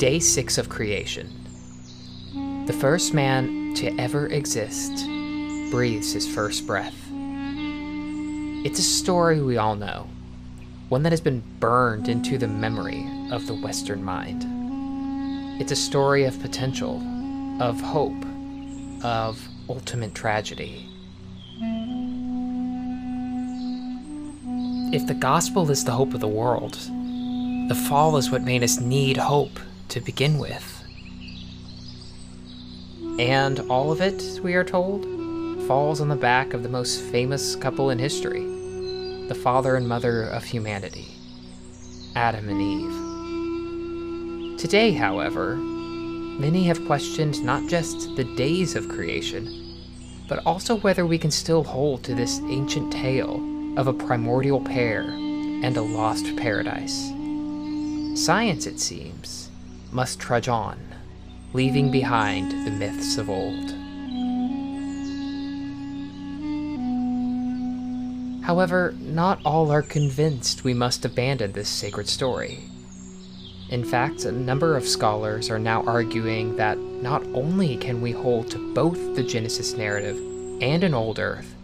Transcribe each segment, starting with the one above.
Day 6 of creation. The first man to ever exist breathes his first breath. It's a story we all know, one that has been burned into the memory of the Western mind. It's a story of potential, of hope, of ultimate tragedy. If the gospel is the hope of the world, the fall is what made us need hope to begin with. And all of it, we are told, falls on the back of the most famous couple in history the father and mother of humanity, Adam and Eve. Today, however, many have questioned not just the days of creation, but also whether we can still hold to this ancient tale of a primordial pair and a lost paradise. Science, it seems, must trudge on, leaving behind the myths of old. However, not all are convinced we must abandon this sacred story. In fact, a number of scholars are now arguing that not only can we hold to both the Genesis narrative and an old Earth,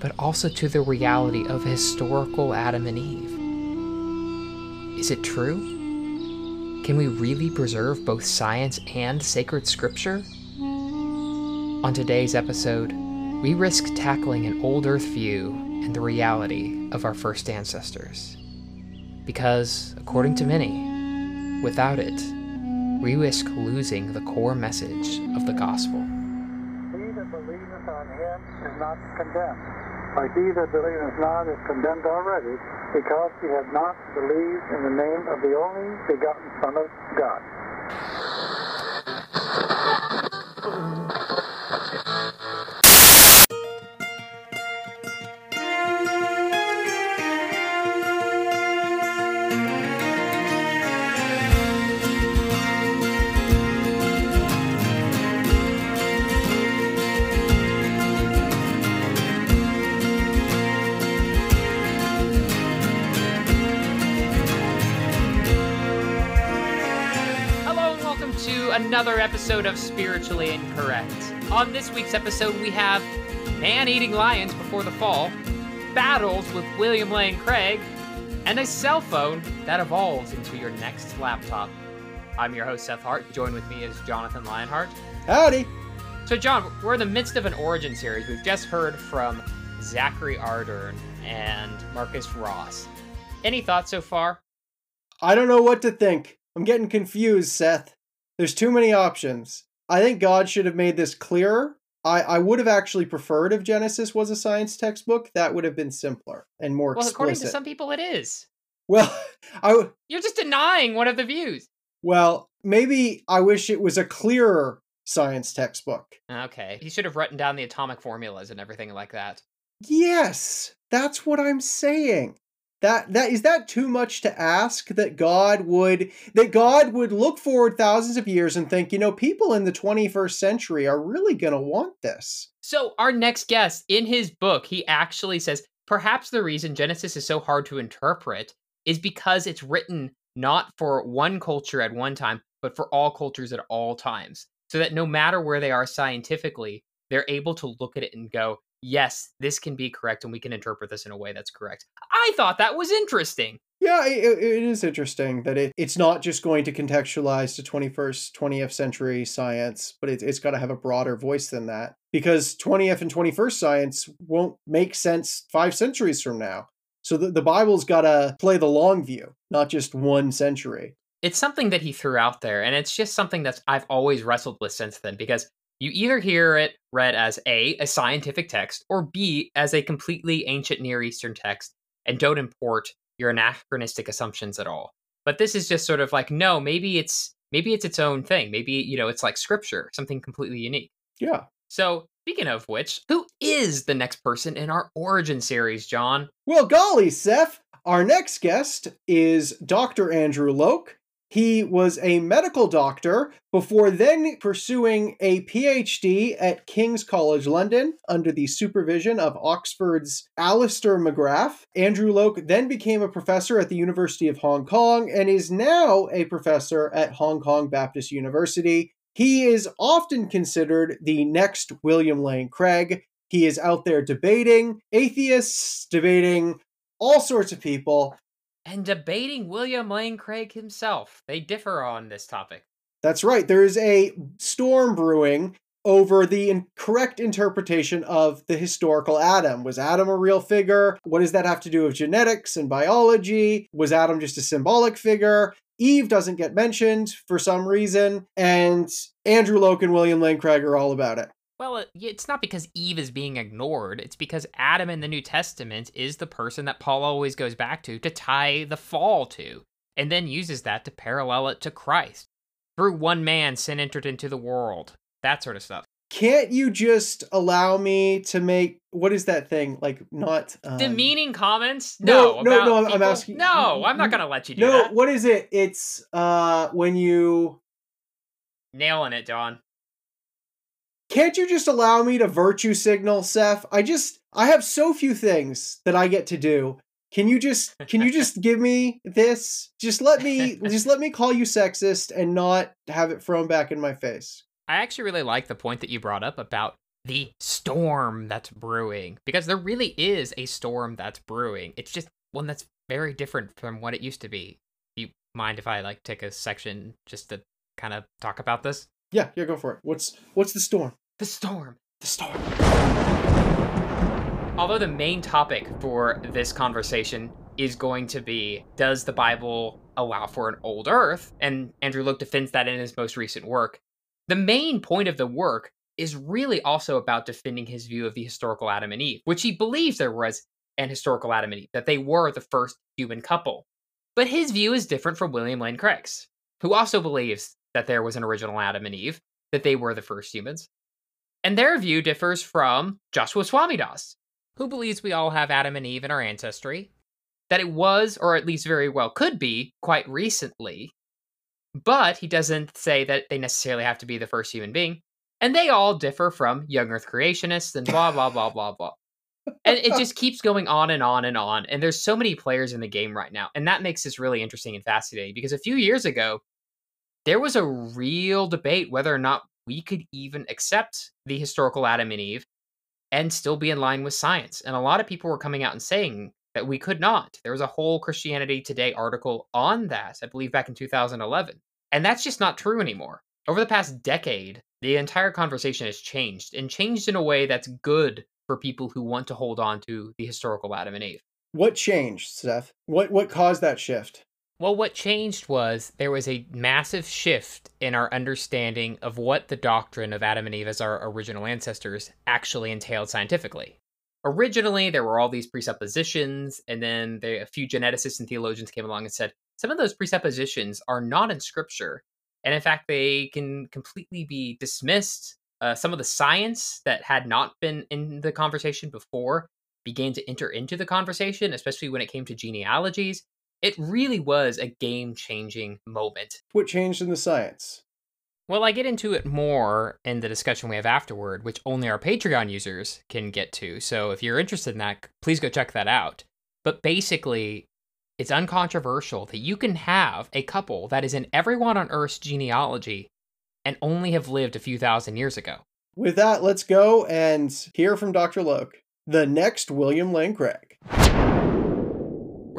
but also to the reality of historical Adam and Eve. Is it true? Can we really preserve both science and sacred scripture? On today's episode, we risk tackling an old Earth view and the reality of our first ancestors. Because, according to many, without it, we risk losing the core message of the gospel. He that believeth on him is not condemned, but he that believeth not is condemned already, because he hath not believed in the name of the only begotten Son of God. To another episode of Spiritually Incorrect. On this week's episode, we have man eating lions before the fall, battles with William Lane Craig, and a cell phone that evolves into your next laptop. I'm your host, Seth Hart. Joined with me is Jonathan Lionheart. Howdy. So, John, we're in the midst of an origin series. We've just heard from Zachary Ardern and Marcus Ross. Any thoughts so far? I don't know what to think. I'm getting confused, Seth. There's too many options. I think God should have made this clearer. I, I would have actually preferred if Genesis was a science textbook. That would have been simpler and more Well, according to some people, it is. Well, I w- You're just denying one of the views. well maybe I wish it was a clearer science textbook. Okay. He should have written down the atomic formulas and everything like that. Yes, that's what I'm saying. That that is that too much to ask that God would that God would look forward thousands of years and think, you know, people in the 21st century are really going to want this. So, our next guest, in his book, he actually says perhaps the reason Genesis is so hard to interpret is because it's written not for one culture at one time, but for all cultures at all times. So that no matter where they are scientifically, they're able to look at it and go, yes, this can be correct and we can interpret this in a way that's correct. I thought that was interesting. Yeah, it, it is interesting that it, it's not just going to contextualize to 21st, 20th century science, but it, it's got to have a broader voice than that. Because 20th and 21st science won't make sense five centuries from now. So the, the Bible's got to play the long view, not just one century. it's something that he threw out there and it's just something that's i've always wrestled with since then because you either hear it read as a a scientific text or b as a completely ancient near eastern text and don't import your anachronistic assumptions at all but this is just sort of like no maybe it's maybe it's its own thing maybe you know it's like scripture something completely unique Yeah. so speaking of which who is the next person in our origin series john Well, golly, Seth, our next guest is Dr. Andrew Loke. He was a medical doctor before then pursuing a PhD at King's College London under the supervision of Oxford's Alister McGrath. Andrew Loke then became a professor at the University of Hong Kong and is now a professor at Hong Kong Baptist University. He is often considered the next William Lane Craig. He is out there debating atheists, debating all sorts of people, and debating William Lane Craig himself. They differ on this topic. That's right. There is a storm brewing over the correct interpretation of the historical Adam. Was Adam a real figure? What does that have to do with genetics and biology? Was Adam just a symbolic figure? Eve doesn't get mentioned for some reason, and Andrew Loke and William Lane Craig are all about it. Well, it's not because Eve is being ignored. It's because Adam in the New Testament is the person that Paul always goes back to to tie the fall to, and then uses that to parallel it to Christ. Through one man, sin entered into the world. That sort of stuff. Can't you just allow me to make what is that thing like? Not um... demeaning comments. No, no, no, no. I'm asking. No, I'm not gonna let you do no, that. No, what is it? It's uh when you nailing it, John. Can't you just allow me to virtue signal, Seth? I just I have so few things that I get to do. Can you just can you just give me this? Just let me just let me call you sexist and not have it thrown back in my face. I actually really like the point that you brought up about the storm that's brewing because there really is a storm that's brewing. It's just one that's very different from what it used to be. Do you mind if I like take a section just to kind of talk about this? Yeah, yeah, go for it. What's what's the storm? The storm. The storm. Although the main topic for this conversation is going to be does the Bible allow for an old earth? And Andrew Loke defends that in his most recent work. The main point of the work is really also about defending his view of the historical Adam and Eve, which he believes there was an historical Adam and Eve, that they were the first human couple. But his view is different from William Lane Craig's, who also believes that there was an original Adam and Eve, that they were the first humans. And their view differs from Joshua Swamidass, who believes we all have Adam and Eve in our ancestry, that it was, or at least very well could be, quite recently, but he doesn't say that they necessarily have to be the first human being. And they all differ from young earth creationists and blah, blah, blah, blah, blah. and it just keeps going on and on and on. And there's so many players in the game right now. And that makes this really interesting and fascinating because a few years ago, there was a real debate whether or not we could even accept the historical Adam and Eve and still be in line with science. And a lot of people were coming out and saying that we could not. There was a whole Christianity Today article on that, I believe back in 2011. And that's just not true anymore. Over the past decade, the entire conversation has changed and changed in a way that's good for people who want to hold on to the historical Adam and Eve. What changed, Seth? What what caused that shift? Well, what changed was there was a massive shift in our understanding of what the doctrine of Adam and Eve as our original ancestors actually entailed scientifically. Originally, there were all these presuppositions, and then a few geneticists and theologians came along and said some of those presuppositions are not in scripture. And in fact, they can completely be dismissed. Uh, some of the science that had not been in the conversation before began to enter into the conversation, especially when it came to genealogies it really was a game changing moment. What changed in the science? Well, I get into it more in the discussion we have afterward, which only our Patreon users can get to. So if you're interested in that, please go check that out. But basically, it's uncontroversial that you can have a couple that is in everyone on Earth's genealogy and only have lived a few thousand years ago. With that, let's go and hear from Dr. Loke, the next William Lane Craig.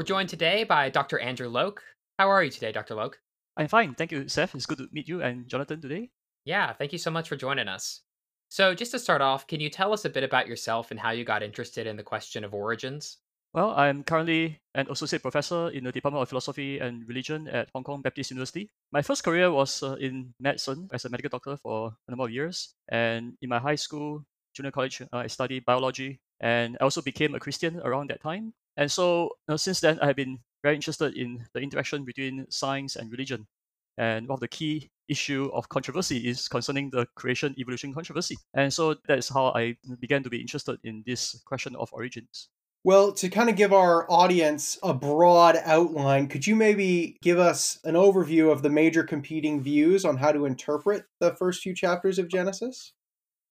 We're joined today by Dr. Andrew Loke. How are you today, Dr. Loke? I'm fine. Thank you, Seth. It's good to meet you and Jonathan today. Yeah, thank you so much for joining us. So, just to start off, can you tell us a bit about yourself and how you got interested in the question of origins? Well, I'm currently an associate professor in the Department of Philosophy and Religion at Hong Kong Baptist University. My first career was uh, in medicine as a medical doctor for a number of years. And in my high school, junior college, uh, I studied biology. And I also became a Christian around that time. And so you know, since then, I have been very interested in the interaction between science and religion. And one of the key issue of controversy is concerning the creation evolution controversy. And so that is how I began to be interested in this question of origins. Well, to kind of give our audience a broad outline, could you maybe give us an overview of the major competing views on how to interpret the first few chapters of Genesis?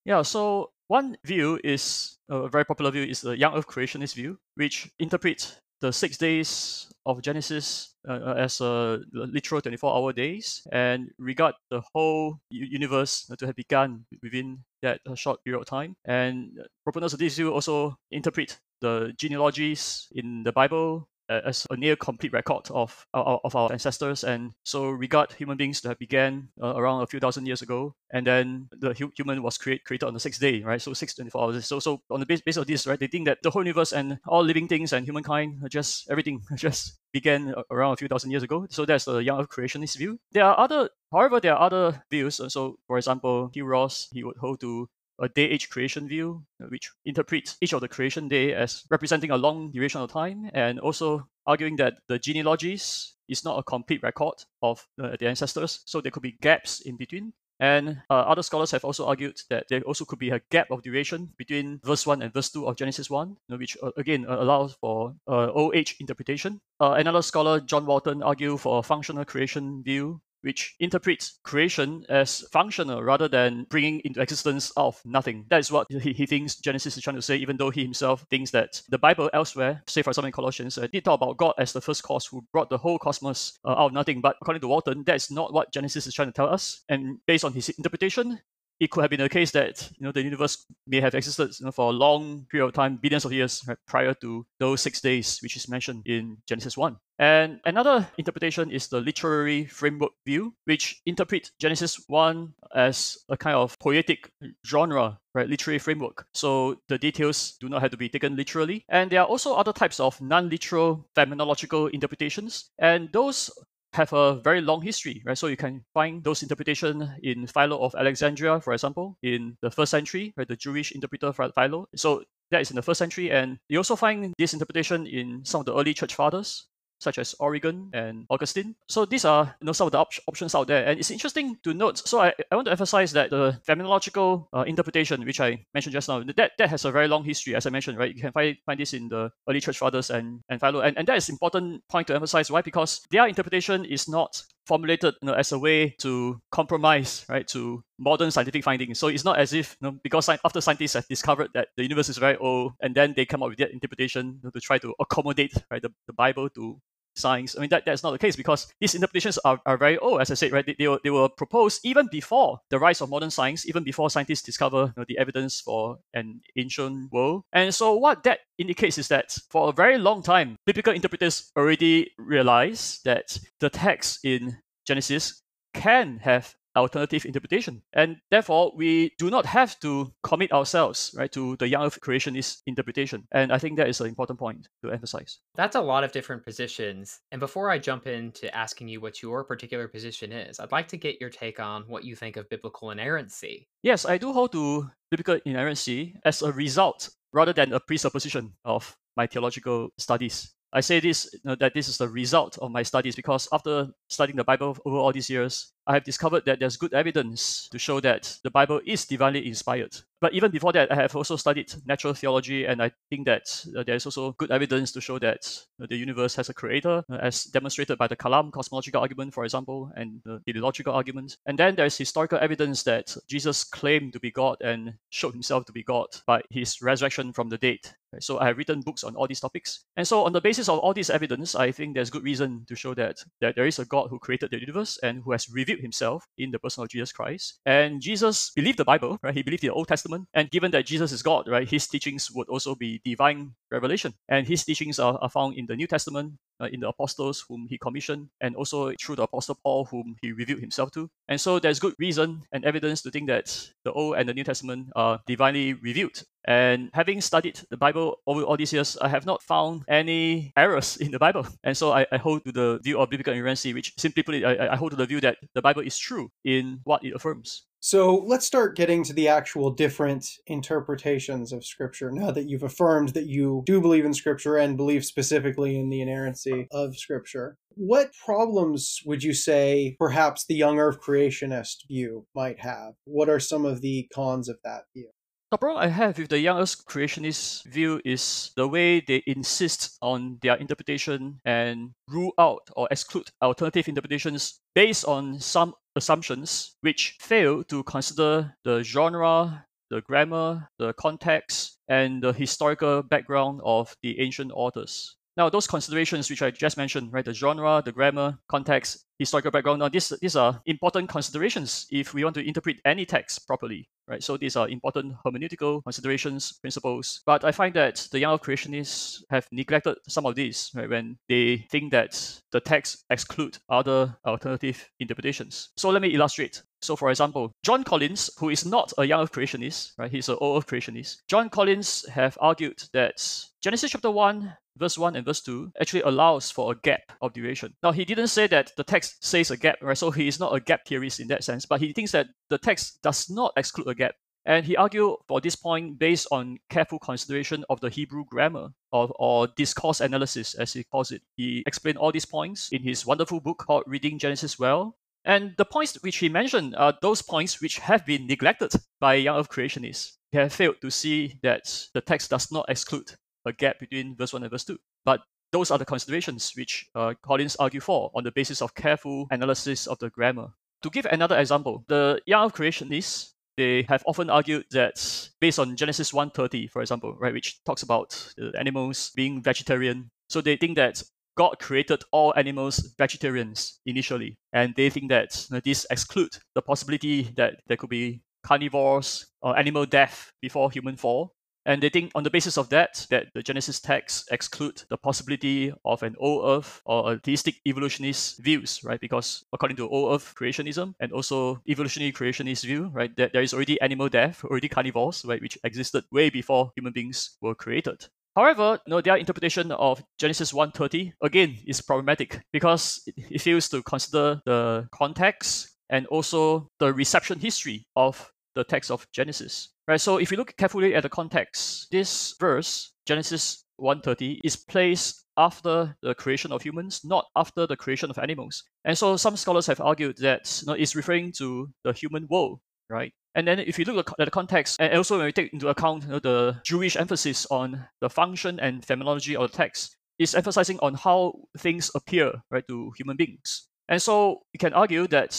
Yeah, so one view is a very popular view is the young earth creationist view, which interprets the six days of Genesis uh, uh as a literal 24 hour days and regard the whole universe to have begun within that uh, short period of time. And proponents of this view also interpret the genealogies in the Bible as a near complete record of, of our ancestors. And so regard human beings to have began uh, around a few thousand years ago. And then the hu- human was create, created on the sixth day right? So six 24 hours. So so on the base, base of this right they think that the whole universe and all living things and humankind just everything just began around a few thousand years ago. So that's the young earth creationist view. There are other however there are other views. So for example hugh ross he would hold to a day age creation view, uh, which interprets each of the creation day as representing a long duration of time, and also arguing that the genealogies is not a complete record of uh, the ancestors, so there could be gaps in between. And uh, other scholars have also argued that there also could be a gap of duration between verse 1 and verse 2 of Genesis 1, you know, which uh, again uh, allows for uh, age interpretation. Uh, another scholar, John Walton, argued for a functional creation view, which interprets creation as functional rather than bringing into existence out of nothing. That is what he, he thinks Genesis is trying to say, even though he himself thinks that the Bible elsewhere, say for example in Colossians, uh, did talk about God as the first cause who brought the whole cosmos uh, out of nothing. But according to Walton, that's not what Genesis is trying to tell us. And based on his interpretation, it could have been the case that you know the universe may have existed you know, for a long period of time, billions of years right, prior to those six days, which is mentioned in Genesis 1. And another interpretation is the literary framework view, which interprets Genesis 1 as a kind of poetic genre, right? Literary framework. So the details do not have to be taken literally. And there are also other types of non literal phenomenological interpretations. And those have a very long history, right? So you can find those interpretations in Philo of Alexandria, for example, in the first century, right? The Jewish interpreter Philo. So that is in the first century, and you also find this interpretation in some of the early church fathers, such as Origen and Augustine. So these are you know some of the op- options out there, and it's interesting to note. So I, I want to emphasize that the phenomenological uh, interpretation, which I mentioned just now, that that has a very long history, as I mentioned, right? You can find find this in the early church fathers and and Philo, and and that is important point to emphasize. Why? Because their interpretation is not formulated you know, as a way to compromise right to modern scientific findings so it's not as if you know, because after scientists have discovered that the universe is very old and then they come up with their interpretation you know, to try to accommodate right the, the bible to science. I mean, that, that's not the case because these interpretations are, are very old, as I said, right? They, they, were, they were proposed even before the rise of modern science, even before scientists discover you know, the evidence for an ancient world. And so, what that indicates is that for a very long time, biblical interpreters already realized that the text in Genesis can have alternative interpretation. And therefore, we do not have to commit ourselves right to the young earth creationist interpretation. And I think that is an important point to emphasize. That's a lot of different positions. And before I jump into asking you what your particular position is, I'd like to get your take on what you think of biblical inerrancy. Yes, I do hold to biblical inerrancy as a result rather than a presupposition of my theological studies. I say this you know, that this is the result of my studies because after studying the Bible over all these years, I have discovered that there's good evidence to show that the Bible is divinely inspired. But even before that, I have also studied natural theology, and I think that uh, there is also good evidence to show that uh, the universe has a creator, uh, as demonstrated by the Kalam cosmological argument, for example, and the teleological argument. And then there's historical evidence that Jesus claimed to be God and showed himself to be God by his resurrection from the dead. So I have written books on all these topics. And so, on the basis of all this evidence, I think there's good reason to show that, that there is a God who created the universe and who has revealed himself in the person of Jesus Christ. And Jesus believed the Bible, right? He believed the Old Testament. And given that Jesus is God, right, his teachings would also be divine revelation. And his teachings are, are found in the New Testament, uh, in the apostles whom he commissioned, and also through the apostle Paul whom he revealed himself to. And so there's good reason and evidence to think that the Old and the New Testament are divinely revealed. And having studied the Bible over all these years, I have not found any errors in the Bible. And so I, I hold to the view of biblical inerrancy, which simply put it, I, I hold to the view that the Bible is true in what it affirms. So let's start getting to the actual different interpretations of Scripture now that you've affirmed that you do believe in Scripture and believe specifically in the inerrancy of Scripture. What problems would you say perhaps the young earth creationist view might have? What are some of the cons of that view? The problem I have with the young Earth creationist view is the way they insist on their interpretation and rule out or exclude alternative interpretations based on some assumptions which fail to consider the genre, the grammar, the context, and the historical background of the ancient authors. Now, those considerations which I just mentioned, right, the genre, the grammar, context, historical background, now these, these are important considerations if we want to interpret any text properly, right? So these are important hermeneutical considerations, principles. But I find that the young creationists have neglected some of these, right, when they think that the text exclude other alternative interpretations. So let me illustrate. So, for example, John Collins, who is not a young creationist, right? He's an old creationist. John Collins have argued that Genesis chapter 1 verse 1 and verse 2 actually allows for a gap of duration. Now, he didn't say that the text says a gap, right? So he is not a gap theorist in that sense, but he thinks that the text does not exclude a gap. And he argued for this point based on careful consideration of the Hebrew grammar or, or discourse analysis, as he calls it. He explained all these points in his wonderful book called Reading Genesis Well. And the points which he mentioned are those points which have been neglected by young earth creationists. They have failed to see that the text does not exclude a gap between verse 1 and verse 2. But those are the considerations which uh, Collins argue for on the basis of careful analysis of the grammar. To give another example, the young creationists they have often argued that based on Genesis 1:30, for example, right, which talks about the animals being vegetarian, so they think that God created all animals vegetarians initially, and they think that you know, this exclude the possibility that there could be carnivores or animal death before human fall. And they think on the basis of that, that the Genesis text exclude the possibility of an old earth or theistic evolutionist views, right? Because according to old earth creationism and also evolutionary creationist view, right, that there is already animal death, already carnivores, right, which existed way before human beings were created. However, you know, their interpretation of Genesis 1:30 again is problematic because it fails to consider the context and also the reception history of the text of Genesis. Right, so if you look carefully at the context, this verse, Genesis 1:30, is placed after the creation of humans, not after the creation of animals. And so some scholars have argued that you know, it's referring to the human world, right? And then if you look at the context, and also when we take into account you know, the Jewish emphasis on the function and phenomenology of the text, it's emphasizing on how things appear right to human beings. And so you can argue that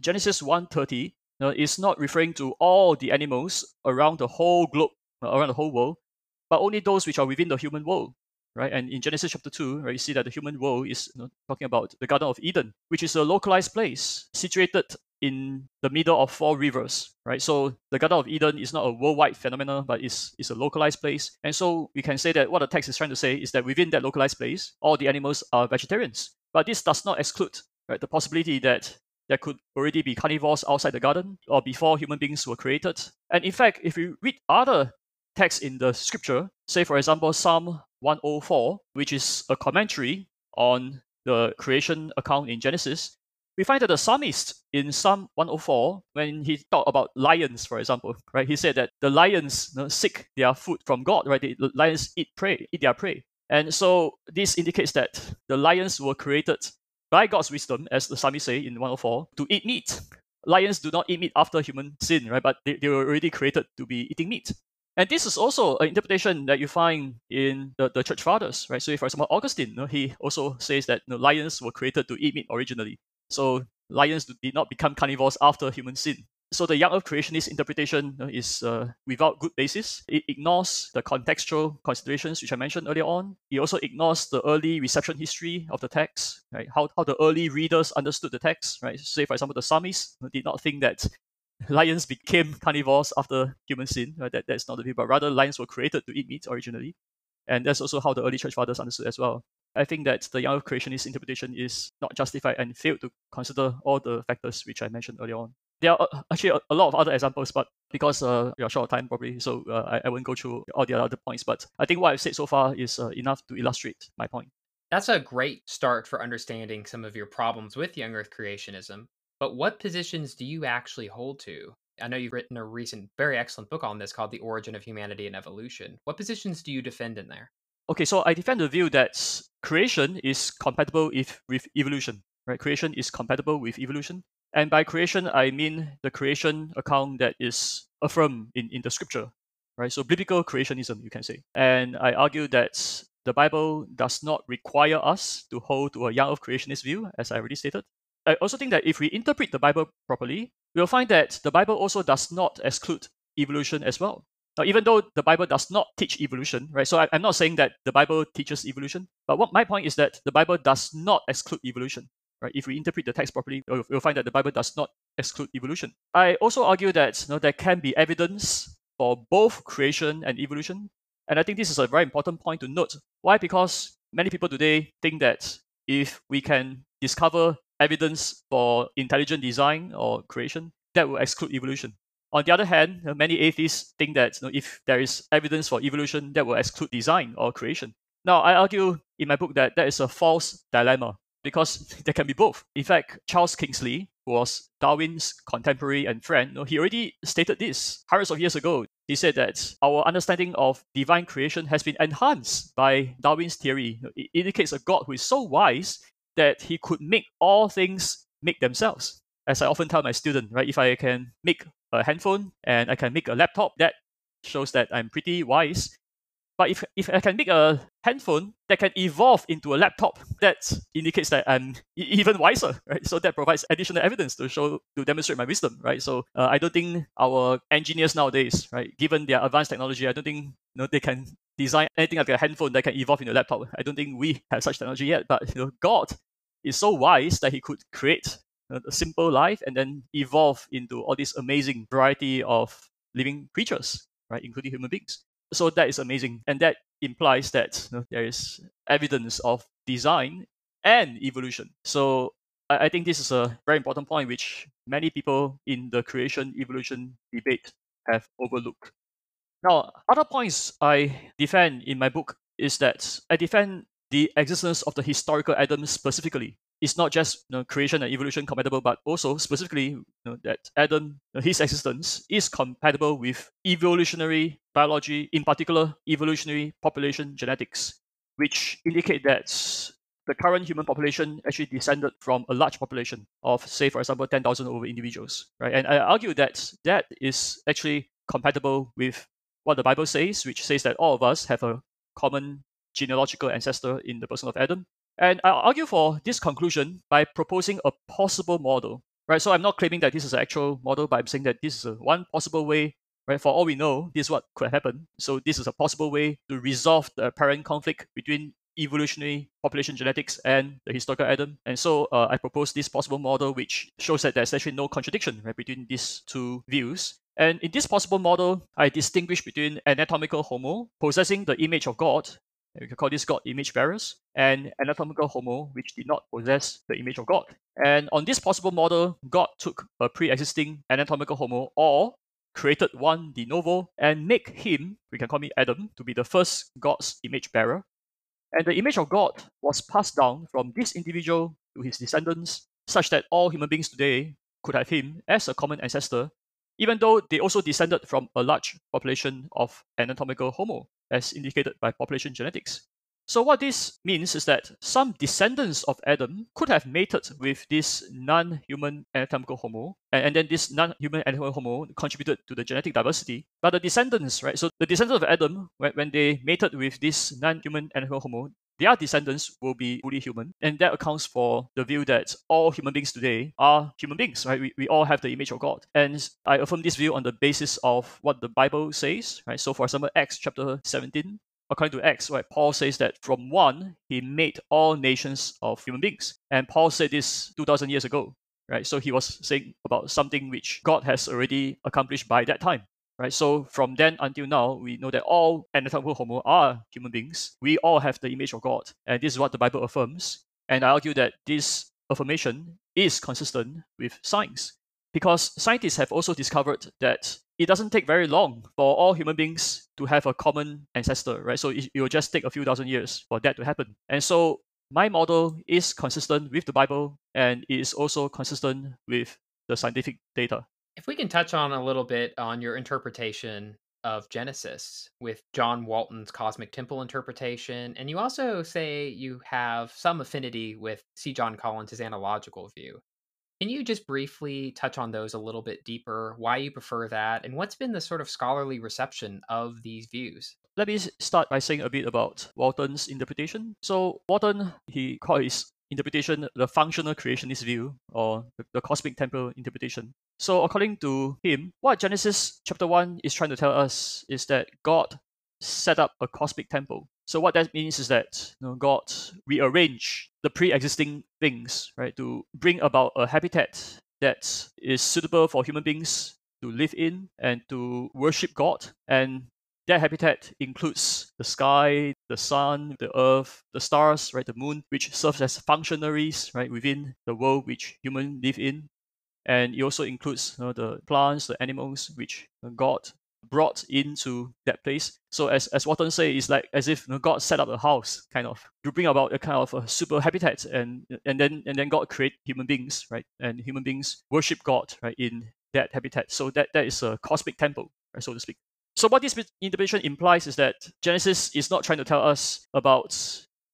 Genesis 1:30 is not referring to all the animals around the whole globe, uh, around the whole world, but only those which are within the human world. Right, and in Genesis chapter 2, right, you see that the human world is you know, talking about the Garden of Eden, which is a localized place situated in the middle of four rivers, right? So the Garden of Eden is not a worldwide phenomenon, but it's, it's a localized place. And so we can say that what the text is trying to say is that within that localized place, all the animals are vegetarians. But this does not exclude right, the possibility that there could already be carnivores outside the garden or before human beings were created. And in fact, if you read other texts in the scripture, say for example Psalm 104, which is a commentary on the creation account in Genesis, we find that the psalmist in Psalm 104, when he talked about lions, for example, right, he said that the lions you know, seek their food from God, right? The lions eat prey, eat their prey. And so this indicates that the lions were created by God's wisdom, as the psalmist say in 104, to eat meat. Lions do not eat meat after human sin, right? But they, they were already created to be eating meat. And this is also an interpretation that you find in the, the church fathers, right? So, for example, Augustine, you know, he also says that you know, lions were created to eat meat originally. So, lions did not become carnivores after human sin. So the young earth creationist interpretation is uh, without good basis. It ignores the contextual considerations which I mentioned earlier on. It also ignores the early reception history of the text, right? How, how the early readers understood the text, right? Say, for example, the psalmist did not think that lions became carnivores after human sin. Right? That, that's not the view, but rather lions were created to eat meat originally. And that's also how the early church fathers understood as well. I think that the young creationist interpretation is not justified and failed to consider all the factors which I mentioned earlier on there are uh, actually a, lot of other examples, but because uh, you're short of time probably, so uh, I, I won't go through all the other points. But I think what I've said so far is uh, enough to illustrate my point. That's a great start for understanding some of your problems with young Earth creationism. But what positions do you actually hold to? I know you've written a recent, very excellent book on this called The Origin of Humanity and Evolution. What positions do you defend in there? Okay, so I defend the view that creation is compatible with, with evolution. Right? Creation is compatible with evolution. And by creation, I mean the creation account that is affirmed in, in the scripture. right? So biblical creationism, you can say. And I argue that the Bible does not require us to hold to a young earth creationist view, as I already stated. I also think that if we interpret the Bible properly, we'll find that the Bible also does not exclude evolution as well. Now, even though the Bible does not teach evolution, right? So I, am not saying that the Bible teaches evolution, but what my point is that the Bible does not exclude evolution, right? If we interpret the text properly, we'll, find that the Bible does not exclude evolution. I also argue that you know, there can be evidence for both creation and evolution, and I think this is a very important point to note. Why? Because many people today think that if we can discover evidence for intelligent design or creation, that will exclude evolution. On the other hand, many atheists think that you know, if there is evidence for evolution, that will exclude design or creation. Now, I argue in my book that that is a false dilemma because there can be both. In fact, Charles Kingsley, who was Darwin's contemporary and friend, he already stated this hundreds of years ago. He said that our understanding of divine creation has been enhanced by Darwin's theory. It indicates a God who is so wise that he could make all things make themselves. As I often tell my student, right, if I can make a handphone and I can make a laptop, that shows that I'm pretty wise. But if, if I can make a handphone that can evolve into a laptop, that indicates that I'm even wiser, right? So that provides additional evidence to show, to demonstrate my wisdom, right? So uh, I don't think our engineers nowadays, right, given their advanced technology, I don't think you know, they can design anything like a handphone that can evolve into a laptop. I don't think we have such technology yet, but you know, God is so wise that he could create a simple life and then evolve into all this amazing variety of living creatures, right, including human beings. So that is amazing, and that implies that you know, there is evidence of design and evolution. So I, I think this is a very important point which many people in the creation evolution debate have overlooked. Now, other points I defend in my book is that I defend the existence of the historical Adam specifically it's not just you know, creation and evolution compatible, but also specifically you know, that Adam, his existence is compatible with evolutionary biology, in particular evolutionary population genetics, which indicate that the current human population actually descended from a large population of, say, for example, 10,000 over individuals, right? And I argue that that is actually compatible with what the Bible says, which says that all of us have a common genealogical ancestor in the person of Adam, and I'll argue for this conclusion by proposing a possible model. Right? So I'm not claiming that this is an actual model, but I'm saying that this is a one possible way, right? For all we know, this is what could happen. So this is a possible way to resolve the apparent conflict between evolutionary population genetics and the historical Adam. And so uh, I propose this possible model, which shows that there's actually no contradiction right, between these two views. And in this possible model, I distinguish between anatomical Homo, possessing the image of God, we can call this God image bearers, and anatomical Homo, which did not possess the image of God. And on this possible model, God took a pre existing anatomical Homo or created one de novo and make him, we can call him Adam, to be the first God's image bearer. And the image of God was passed down from this individual to his descendants, such that all human beings today could have him as a common ancestor, even though they also descended from a large population of anatomical Homo as indicated by population genetics. So what this means is that some descendants of Adam could have mated with this non-human anatomical Homo, and, and then this non-human anatomical Homo contributed to the genetic diversity. But the descendants, right? So the descendants of Adam, when, when they mated with this non-human anatomical Homo, their descendants will be fully human. And that accounts for the view that all human beings today are human beings, right? We, we all have the image of God. And I affirm this view on the basis of what the Bible says, right? So, for example, Acts chapter 17, according to Acts, right, Paul says that from one, he made all nations of human beings. And Paul said this 2,000 years ago, right? So he was saying about something which God has already accomplished by that time right? So from then until now, we know that all anatomical Homo are human beings. We all have the image of God, and this is what the Bible affirms. And I argue that this affirmation is consistent with science, because scientists have also discovered that it doesn't take very long for all human beings to have a common ancestor, right? So it, it will just take a few thousand years for that to happen. And so my model is consistent with the Bible and it is also consistent with the scientific data. If we can touch on a little bit on your interpretation of Genesis with John Walton's cosmic temple interpretation, and you also say you have some affinity with C. John Collins' analogical view. Can you just briefly touch on those a little bit deeper? Why you prefer that, and what's been the sort of scholarly reception of these views? Let me start by saying a bit about Walton's interpretation. So Walton, he called his interpretation the functional creationist view or the, the cosmic temple interpretation. So according to him, what Genesis chapter 1 is trying to tell us is that God set up a cosmic temple. So what that means is that you know, God rearranged the pre-existing things, right, to bring about a habitat that is suitable for human beings to live in and to worship God. And that habitat includes the sky, the sun, the earth, the stars, right, the moon, which serves as functionaries, right, within the world which humans live in. And it also includes you know, the plants, the animals, which God brought into that place. So as as Walton say, it's like as if you know, God set up a house, kind of to bring about a kind of a super habitat, and and then and then God create human beings, right? And human beings worship God, right, in that habitat. So that that is a cosmic temple, right, so to speak. So what this interpretation implies is that Genesis is not trying to tell us about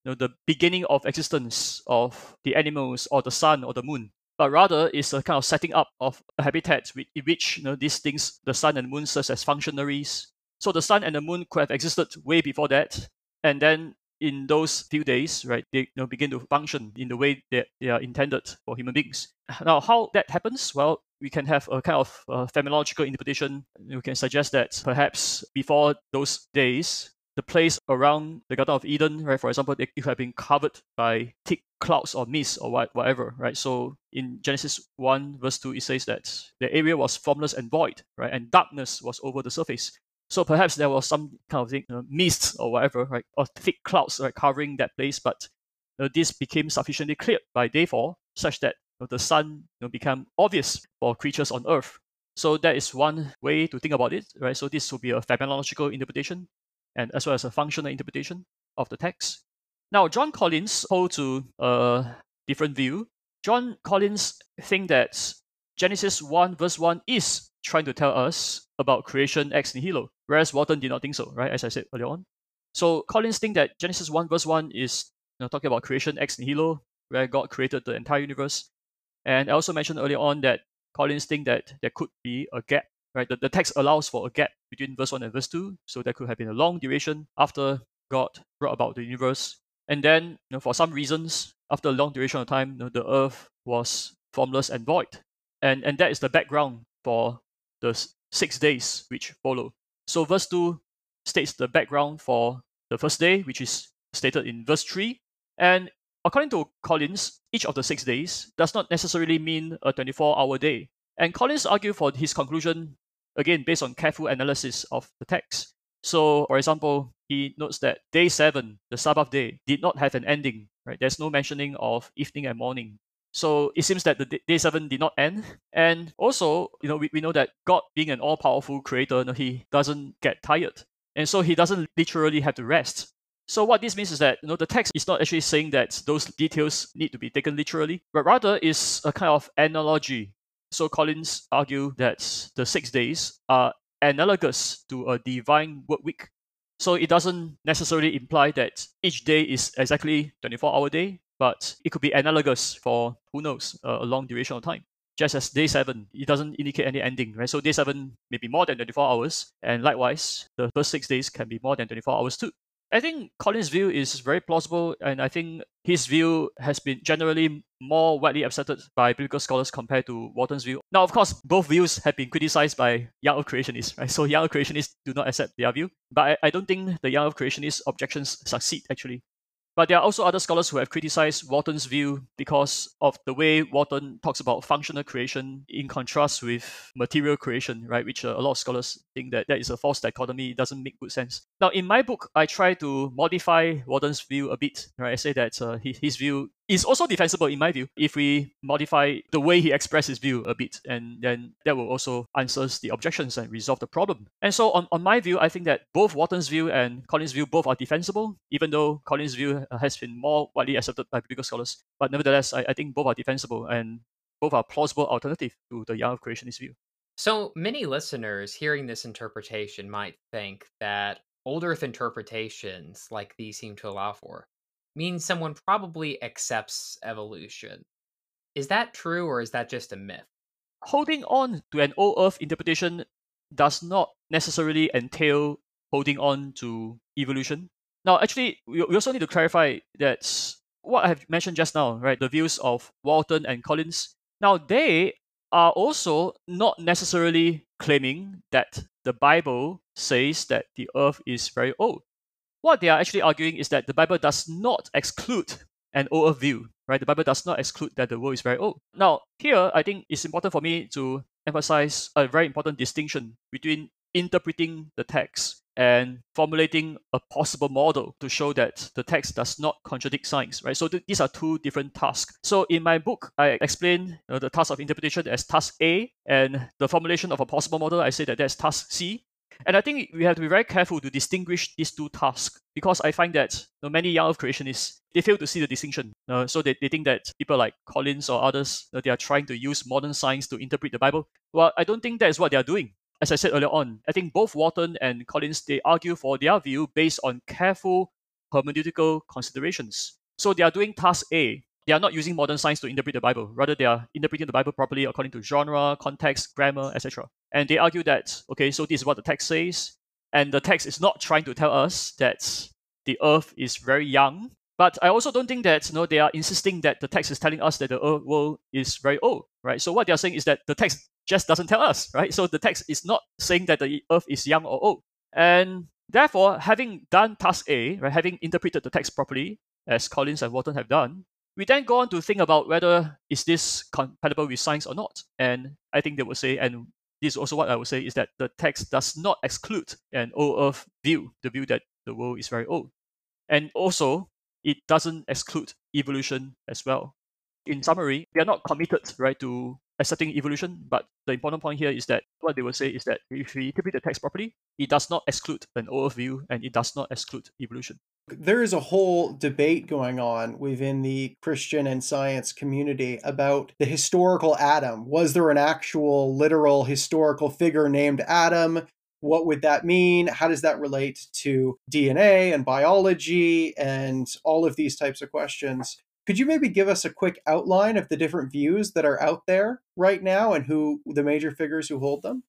you know, the beginning of existence of the animals or the sun or the moon but rather is a kind of setting up of a habitat in which you know, these things, the sun and moon, serve as functionaries. So the sun and the moon could have existed way before that, and then in those few days, right, they you know, begin to function in the way that they are intended for human beings. Now, how that happens? Well, we can have a kind of uh, phenomenological interpretation. We can suggest that perhaps before those days, the place around the Garden of Eden, right, for example, it have been covered by thick clouds or mist or what, whatever, right? So in Genesis 1, verse 2, it says that the area was formless and void, right? And darkness was over the surface. So perhaps there was some kind of thing, you know, mist or whatever, right? Or thick clouds right, covering that place, but you know, this became sufficiently clear by day four, such that you know, the sun you know, became obvious for creatures on earth. So that is one way to think about it, right? So this would be a phenomenological interpretation and as well as a functional interpretation of the text. Now, John Collins holds to a different view. John Collins think that Genesis 1 verse 1 is trying to tell us about creation ex nihilo, whereas Walton did not think so, right, as I said earlier on. So Collins think that Genesis 1 verse 1 is you know, talking about creation ex nihilo, where God created the entire universe. And I also mentioned earlier on that Collins think that there could be a gap right? The, the text allows for a gap between verse 1 and verse 2, so there could have been a long duration after God brought about the universe. And then, you know, for some reasons, after a long duration of time, you know, the earth was formless and void. And, and that is the background for the six days which follow. So verse 2 states the background for the first day, which is stated in verse 3. And according to Collins, each of the six days does not necessarily mean a 24 hour day. And Collins argued for his conclusion again based on careful analysis of the text. So, for example, he notes that day seven, the Sabbath day, did not have an ending. Right? There's no mentioning of evening and morning. So it seems that the day seven did not end. And also, you know, we, we know that God being an all-powerful creator, you know, he doesn't get tired. And so he doesn't literally have to rest. So what this means is that you know the text is not actually saying that those details need to be taken literally, but rather is a kind of analogy so Collins argue that the six days are analogous to a divine work week. So it doesn't necessarily imply that each day is exactly 24 hour day, but it could be analogous for who knows a long duration of time. Just as day seven, it doesn't indicate any ending, right? So day seven may be more than 24 hours, and likewise, the first six days can be more than 24 hours too. I think Collins' view is very plausible, and I think his view has been generally more widely accepted by biblical scholars compared to Walton's view. Now, of course, both views have been criticized by young creationists, right? So young creationists do not accept their view, but I, I don't think the young creationist objections succeed actually. But there are also other scholars who have criticized Walton's view because of the way Walton talks about functional creation in contrast with material creation, right? Which a lot of scholars think that that is a false dichotomy. It doesn't make good sense. Now, in my book, I try to modify Walton's view a bit, right? I say that uh, his view is also defensible in my view if we modify the way he expressed his view a bit and then that will also answers the objections and resolve the problem. And so on, on my view i think that both walton's view and collins' view both are defensible even though collins' view uh, has been more widely accepted by biblical scholars. But nevertheless i, I think both are defensible and both are plausible alternative to the young creationist view. So many listeners hearing this interpretation might think that old earth interpretations like these seem to allow for means someone probably accepts evolution. Is that true or is that just a myth? Holding on to an old Earth interpretation does not necessarily entail holding on to evolution. Now, actually, we also need to clarify that what I have mentioned just now, right, the views of Walton and Collins, now they are also not necessarily claiming that the Bible says that the earth is very old. What they are actually arguing is that the Bible does not exclude an old view, right? The Bible does not exclude that the world is very old. Now, here, I think it's important for me to emphasize a very important distinction between interpreting the text and formulating a possible model to show that the text does not contradict science, right? So th- these are two different tasks. So in my book, I explain the task of interpretation as task A, and the formulation of a possible model, I say that that's task C. And I think we have to be very careful to distinguish these two tasks because I find that you know, many young creationists they fail to see the distinction. So they, they think that people like Collins or others uh, they are trying to use modern science to interpret the Bible. Well, I don't think that is what they are doing as I said earlier on, I think both Walton and Collins they argue for their view based on careful hermeneutical considerations. So they are doing task A. They are not using modern science to interpret the Bible. Rather, they are interpreting the Bible properly according to genre, context, grammar, etc. And they argue that okay, so this is what the text says, and the text is not trying to tell us that the Earth is very young. But I also don't think that you know, they are insisting that the text is telling us that the Earth world is very old, right? So what they are saying is that the text just doesn't tell us, right? So the text is not saying that the earth is young or old. And therefore, having done task A, right, having interpreted the text properly, as Collins and Walton have done, we then go on to think about whether is this compatible with science or not. And I think they would say, and this is also what I would say, is that the text does not exclude an old earth view, the view that the world is very old. And also, it doesn't exclude evolution as well. In summary, we are not committed, right, to accepting evolution, but the important point here is that what they will say is that if we interpret the text properly, it does not exclude an overview and it does not exclude evolution. There is a whole debate going on within the Christian and science community about the historical Adam. Was there an actual, literal, historical figure named Adam? What would that mean? How does that relate to DNA and biology and all of these types of questions? Could you maybe give us a quick outline of the different views that are out there right now and who the major figures who hold them?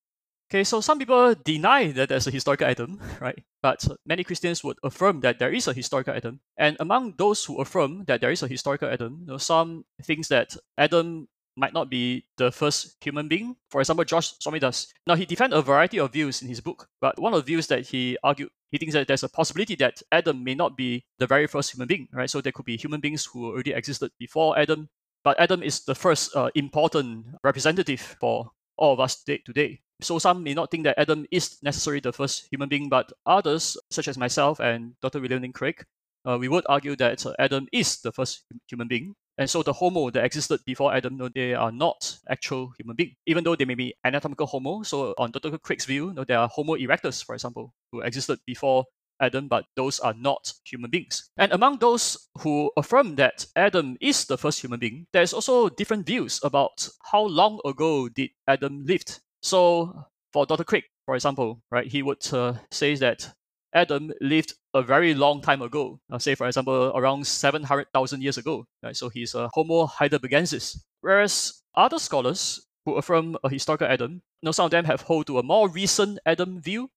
Okay, so some people deny that there's a historical Adam, right? But many Christians would affirm that there is a historical Adam. And among those who affirm that there is a historical Adam, you know, some thinks that Adam might not be the first human being. For example, Josh does. Now, he defends a variety of views in his book, but one of the views that he argued, he thinks that there's a possibility that Adam may not be the very first human being, right? So there could be human beings who already existed before Adam, but Adam is the first uh, important representative for all of us today. So some may not think that Adam is necessarily the first human being, but others, such as myself and Dr. William Lane Craig, uh, we would argue that uh, Adam is the first human being. And so the Homo that existed before Adam, no, they are not actual human beings, even though they may be anatomical Homo. So on Dr. Craig's view, no, there are Homo erectus, for example, who existed before Adam, but those are not human beings. And among those who affirm that Adam is the first human being, there's also different views about how long ago did Adam lived. So for Dr. Craig, for example, right, he would uh, say that Adam lived a very long time ago, uh, say for example around 700,000 years ago. Right? So he's a Homo heidelbergensis. Whereas other scholars who affirm a historical Adam, you know, some of them have hold to a more recent Adam view.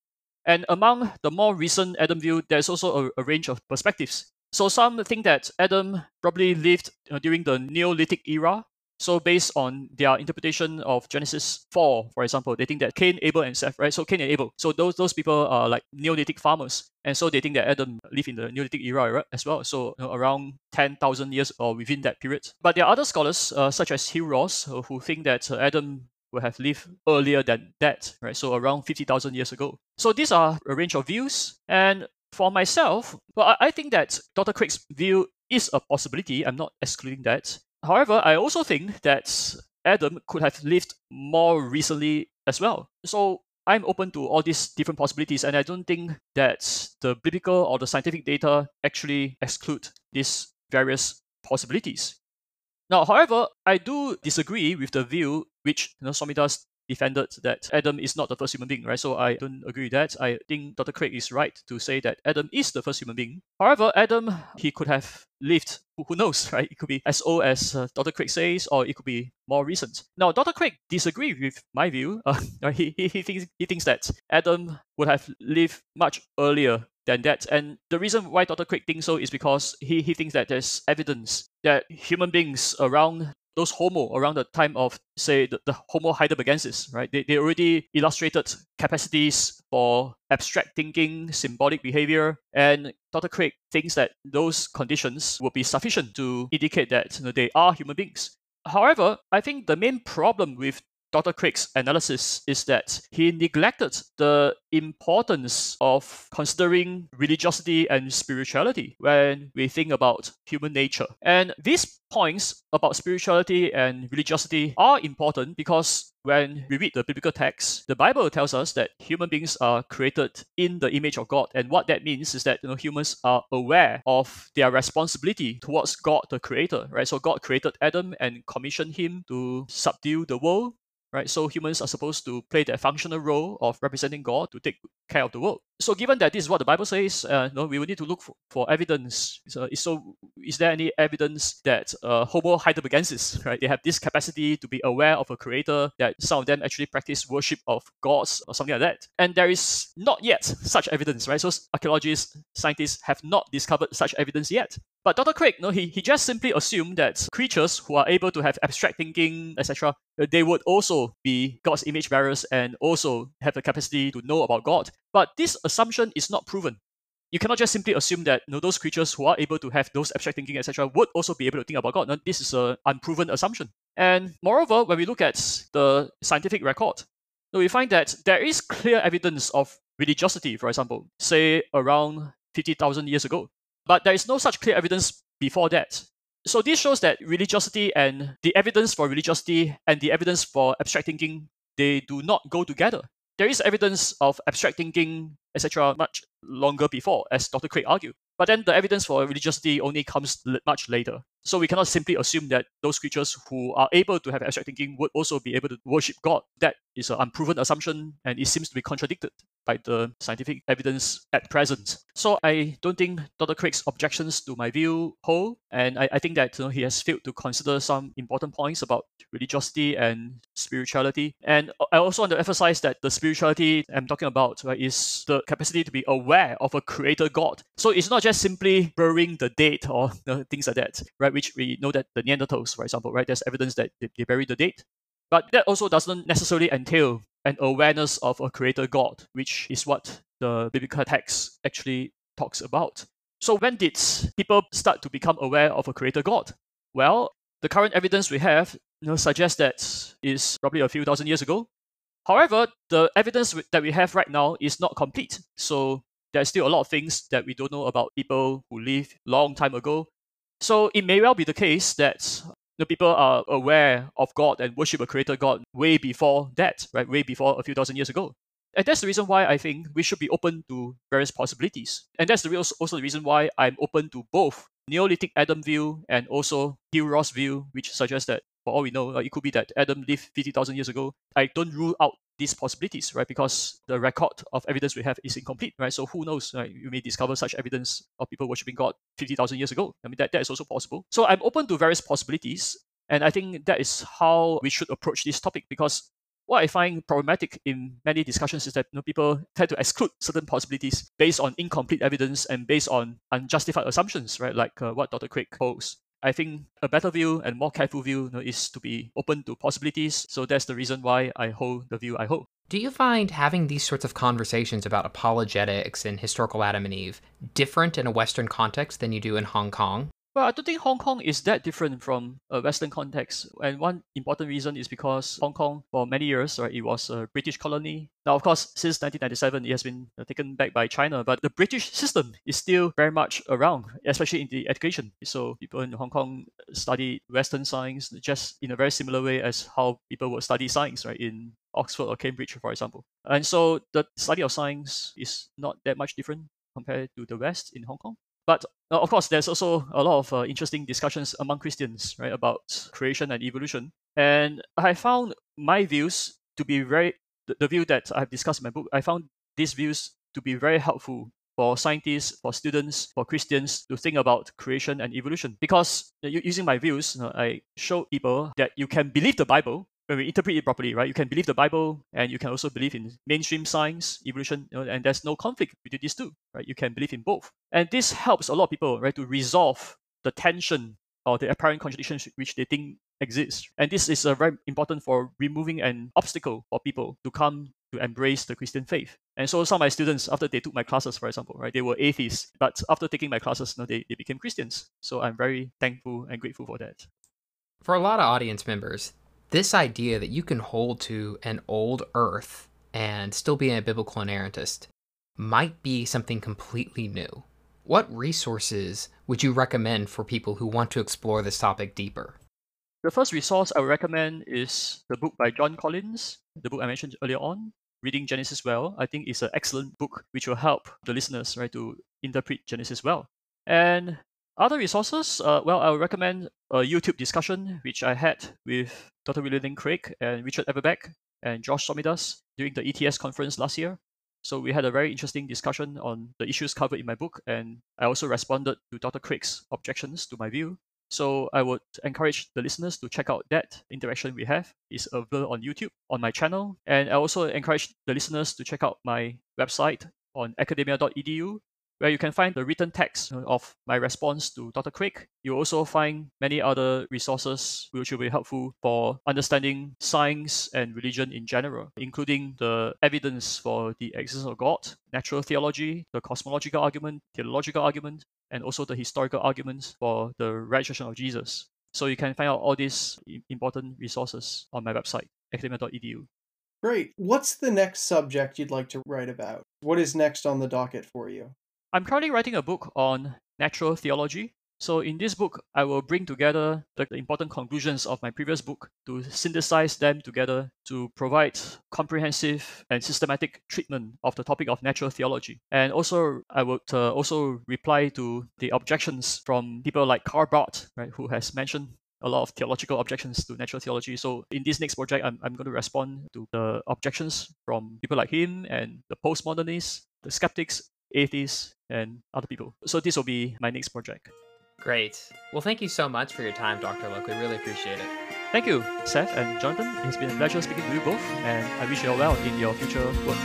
And among the more recent Adam view, there's also a, a range of perspectives. So some think that Adam probably lived uh, during the Neolithic era, so based on their interpretation of Genesis 4, for example, they think that Cain, Abel, and Seth, right? So Cain and Abel. So those those people are like Neolithic farmers. And so they think that Adam lived in the Neolithic era right, as well. So you know, around 10,000 years or within that period. But there are other scholars, uh, such as Hugh Ross, uh, who think that uh, Adam would have lived earlier than that, right? So around 50,000 years ago. So these are a range of views. And for myself, well, I, I think that Dr. Craig's view is a possibility. I'm not excluding that. However, I also think that Adam could have lived more recently as well. So I'm open to all these different possibilities, and I don't think that the biblical or the scientific data actually exclude these various possibilities. Now, however, I do disagree with the view which you know, Swamidass defended that Adam is not the first human being, right? So I don't agree with that. I think Dr. Craig is right to say that Adam is the first human being. However, Adam, he could have lived, who knows, right? It could be as old as uh, Dr. Craig says, or it could be more recent. Now, Dr. Craig disagrees with my view. Uh, he, he, he, thinks, he thinks that Adam would have lived much earlier than that. And the reason why Dr. Craig thinks so is because he, he thinks that there's evidence that human beings around those Homo around the time of, say, the, the Homo heidelbergensis, right? They, they already illustrated capacities for abstract thinking, symbolic behavior, and Dr. Craig thinks that those conditions will be sufficient to indicate that you know, they are human beings. However, I think the main problem with Dr. Craig's analysis is that he neglected the importance of considering religiosity and spirituality when we think about human nature. And these points about spirituality and religiosity are important because when we read the biblical text, the Bible tells us that human beings are created in the image of God. And what that means is that you know humans are aware of their responsibility towards God the creator, right? So God created Adam and commissioned him to subdue the world right? So humans are supposed to play that functional role of representing God to take care of the world. So given that this is what the Bible says, uh, no, we will need to look for, for evidence. So, so is there any evidence that uh, Homo heidelbergensis, right, they have this capacity to be aware of a creator, that some of them actually practice worship of gods or something like that? And there is not yet such evidence, right? So archaeologists, scientists have not discovered such evidence yet. But Dr. Craig, no, he, he just simply assumed that creatures who are able to have abstract thinking, etc., uh, they would also be God's image bearers and also have the capacity to know about God. But this assumption is not proven. You cannot just simply assume that you know, those creatures who are able to have those abstract thinking, etc., would also be able to think about God. Now, this is an unproven assumption. And moreover, when we look at the scientific record, we find that there is clear evidence of religiosity, for example, say around 50,000 years ago. But there is no such clear evidence before that. So this shows that religiosity and the evidence for religiosity and the evidence for abstract thinking, they do not go together. There is evidence of abstract thinking, etc., much longer before, as Dr. Craig argued. But then the evidence for religiosity only comes much later. So we cannot simply assume that those creatures who are able to have abstract thinking would also be able to worship God. That is an unproven assumption and it seems to be contradicted by the scientific evidence at present. So I don't think Dr. Craig's objections to my view hold, and I, I think that you know, he has failed to consider some important points about religiosity and spirituality. And I also want to emphasize that the spirituality I'm talking about right, is the capacity to be aware of a creator God. So it's not just simply burying the dead or you know, things like that, right? Which we know that the Neanderthals, for example, right? There's evidence that they, they buried the dead. But that also doesn't necessarily entail an awareness of a creator God, which is what the biblical text actually talks about. So when did people start to become aware of a creator God? Well, the current evidence we have you know, suggests that is probably a few thousand years ago. However, the evidence that we have right now is not complete. So there's still a lot of things that we don't know about people who lived long time ago. So it may well be the case that the people are aware of God and worship a creator God way before that, right? Way before a few thousand years ago. And that's the reason why I think we should be open to various possibilities. And that's the real, also the reason why I'm open to both Neolithic Adam view and also Hugh Ross view, which suggests that for all we know, uh, it could be that Adam lived 50,000 years ago. I don't rule out these possibilities, right? Because the record of evidence we have is incomplete, right? So who knows, right? You may discover such evidence of people worshipping God 50,000 years ago. I mean, that, that is also possible. So I'm open to various possibilities. And I think that is how we should approach this topic because what I find problematic in many discussions is that you know, people tend to exclude certain possibilities based on incomplete evidence and based on unjustified assumptions, right? Like uh, what Dr. Craig posed. I think a better view and more careful view you know, is to be open to possibilities. So that's the reason why I hold the view I hold. Do you find having these sorts of conversations about apologetics and historical Adam and Eve different in a Western context than you do in Hong Kong? Well, I don't think Hong Kong is that different from a Western context. And one important reason is because Hong Kong, for many years, right, it was a British colony. Now, of course, since 1997, it has been uh, taken back by China, but the British system is still very much around, especially in the education. So people in Hong Kong study Western science just in a very similar way as how people would study science, right, in Oxford or Cambridge, for example. And so the study of science is not that much different compared to the West in Hong Kong. But uh, of course, there's also a lot of uh, interesting discussions among Christians, right, about creation and evolution. And I found my views to be very the, the view that I've discussed in my book. I found these views to be very helpful for scientists, for students, for Christians to think about creation and evolution. Because using my views, I show people that you can believe the Bible when we interpret it properly, right? You can believe the Bible and you can also believe in mainstream science, evolution, you know, and there's no conflict between these two, right? You can believe in both. And this helps a lot of people, right, to resolve the tension or the apparent contradictions which they think exist. And this is uh, very important for removing an obstacle for people to come to embrace the Christian faith. And so some of my students, after they took my classes, for example, right, they were atheists, but after taking my classes, you know, they, they became Christians. So I'm very thankful and grateful for that. For a lot of audience members, this idea that you can hold to an old earth and still be a biblical inerrantist might be something completely new. What resources would you recommend for people who want to explore this topic deeper? The first resource I would recommend is the book by John Collins, the book I mentioned earlier on, Reading Genesis Well. I think it's an excellent book which will help the listeners right to interpret Genesis well. And other resources, uh, well, I would recommend a YouTube discussion which I had with Dr. William Craig and Richard Averbeck and Josh Swamidass during the ETS conference last year. So we had a very interesting discussion on the issues covered in my book, and I also responded to Dr. Craig's objections to my view. So I would encourage the listeners to check out that interaction we have. It's available on YouTube on my channel. And I also encourage the listeners to check out my website on academia.edu where you can find the written text of my response to Dr. Craig. You'll also find many other resources which will be helpful for understanding science and religion in general, including the evidence for the existence of God, natural theology, the cosmological argument, teleological argument, and also the historical arguments for the resurrection of Jesus. So you can find out all these important resources on my website, academia.edu. Great. What's the next subject you'd like to write about? What is next on the docket for you? I'm currently writing a book on natural theology. So, in this book, I will bring together the important conclusions of my previous book to synthesize them together to provide comprehensive and systematic treatment of the topic of natural theology. And also, I would uh, also reply to the objections from people like Karl Barth, right, who has mentioned a lot of theological objections to natural theology. So in this next project, I'm, I'm going to respond to the objections from people like him and the postmodernists, the skeptics, atheists, and other people. So this will be my next project. Great. Well, thank you so much for your time, Dr. Loke. We really appreciate it. Thank you, Seth and Jonathan. It has been a pleasure speaking to you both, and I wish you all well in your future work.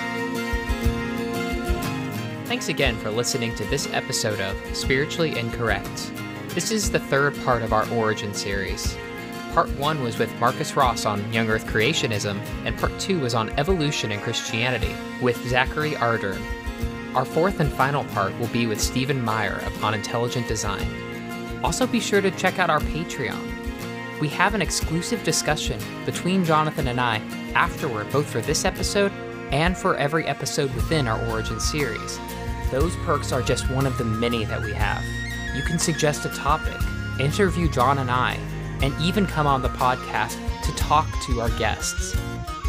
Thanks again for listening to this episode of Spiritually Incorrect. This is the third part of our Origin series. Part 1 was with Marcus Ross on young earth creationism, and Part 2 was on evolution and Christianity with Zachary Ardern. Our fourth and final part will be with Stephen Meyer of On Intelligent Design. Also, be sure to check out our Patreon. We have an exclusive discussion between Jonathan and I afterward, both for this episode and for every episode within our Origin series. Those perks are just one of the many that we have. You can suggest a topic, interview John and I, and even come on the podcast to talk to our guests.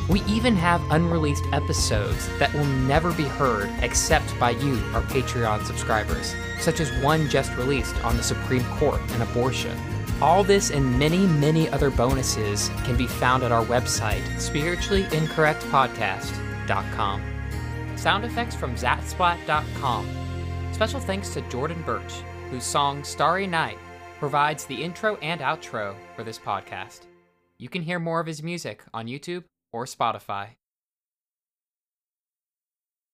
We even have unreleased episodes that will never be heard except by you, our Patreon subscribers, such as one just released on the Supreme Court and abortion. All this and many, many other bonuses can be found at our website, spirituallyincorrectpodcast.com. Sound effects from zapsplat.com. Special thanks to Jordan Birch, whose song Starry Night provides the intro and outro for this podcast. You can hear more of his music on YouTube or Spotify.